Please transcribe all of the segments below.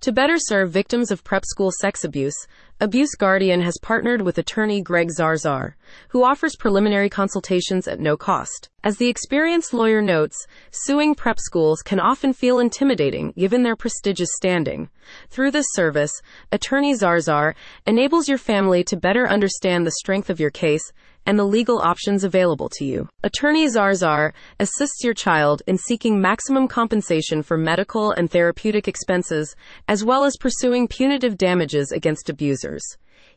To better serve victims of prep school sex abuse, Abuse Guardian has partnered with attorney Greg Zarzaur, who offers preliminary consultations at no cost. As the experienced lawyer notes, suing prep schools can often feel intimidating given their prestigious standing. Through this service, attorney Zarzaur enables your family to better understand the strength of your case and the legal options available to you. Attorney Zarzaur assists your child in seeking maximum compensation for medical and therapeutic expenses, as well as pursuing punitive damages against abusers.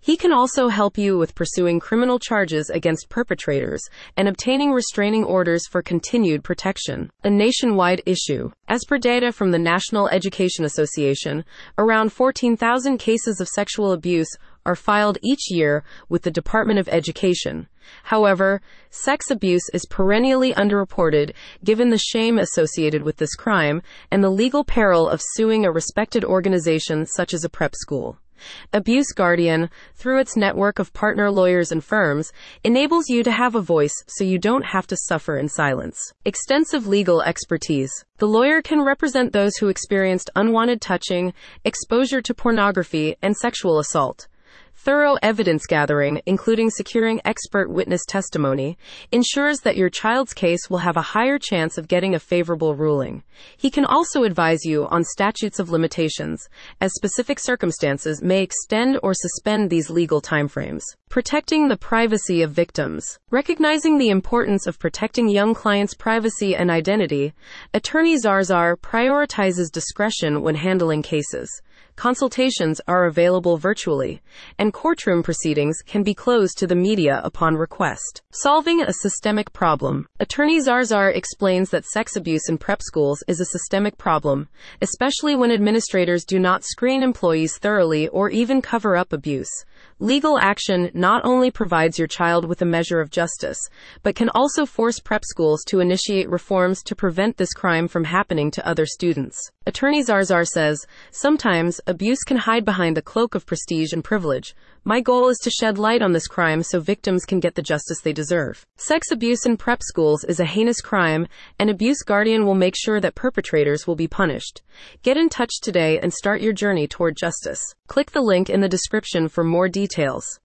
He can also help you with pursuing criminal charges against perpetrators and obtaining restraining orders for continued protection. A nationwide issue. As per data from the National Education Association, around 14,000 cases of sexual abuse are filed each year with the Department of Education. However, sex abuse is perennially underreported given the shame associated with this crime and the legal peril of suing a respected organization such as a prep school. Abuse Guardian, through its network of partner lawyers and firms, enables you to have a voice so you don't have to suffer in silence. Extensive legal expertise. The lawyer can represent those who experienced unwanted touching, exposure to pornography, and sexual assault. Thorough evidence gathering, including securing expert witness testimony, ensures that your child's case will have a higher chance of getting a favorable ruling. He can also advise you on statutes of limitations, as specific circumstances may extend or suspend these legal timeframes. Protecting the privacy of victims. Recognizing the importance of protecting young clients' privacy and identity, Attorney Zarzaur prioritizes discretion when handling cases. Consultations are available virtually, and courtroom proceedings can be closed to the media upon request. Solving a systemic problem. Attorney Zarzaur explains that sex abuse in prep schools is a systemic problem, especially when administrators do not screen employees thoroughly or even cover up abuse. Legal action not only provides your child with a measure of justice, but can also force prep schools to initiate reforms to prevent this crime from happening to other students. Attorney Zarzaur says, sometimes abuse can hide behind the cloak of prestige and privilege. My goal is to shed light on this crime so victims can get the justice they deserve. Sex abuse in prep schools is a heinous crime, and Abuse Guardian will make sure that perpetrators will be punished. Get in touch today and start your journey toward justice. Click the link in the description for more details.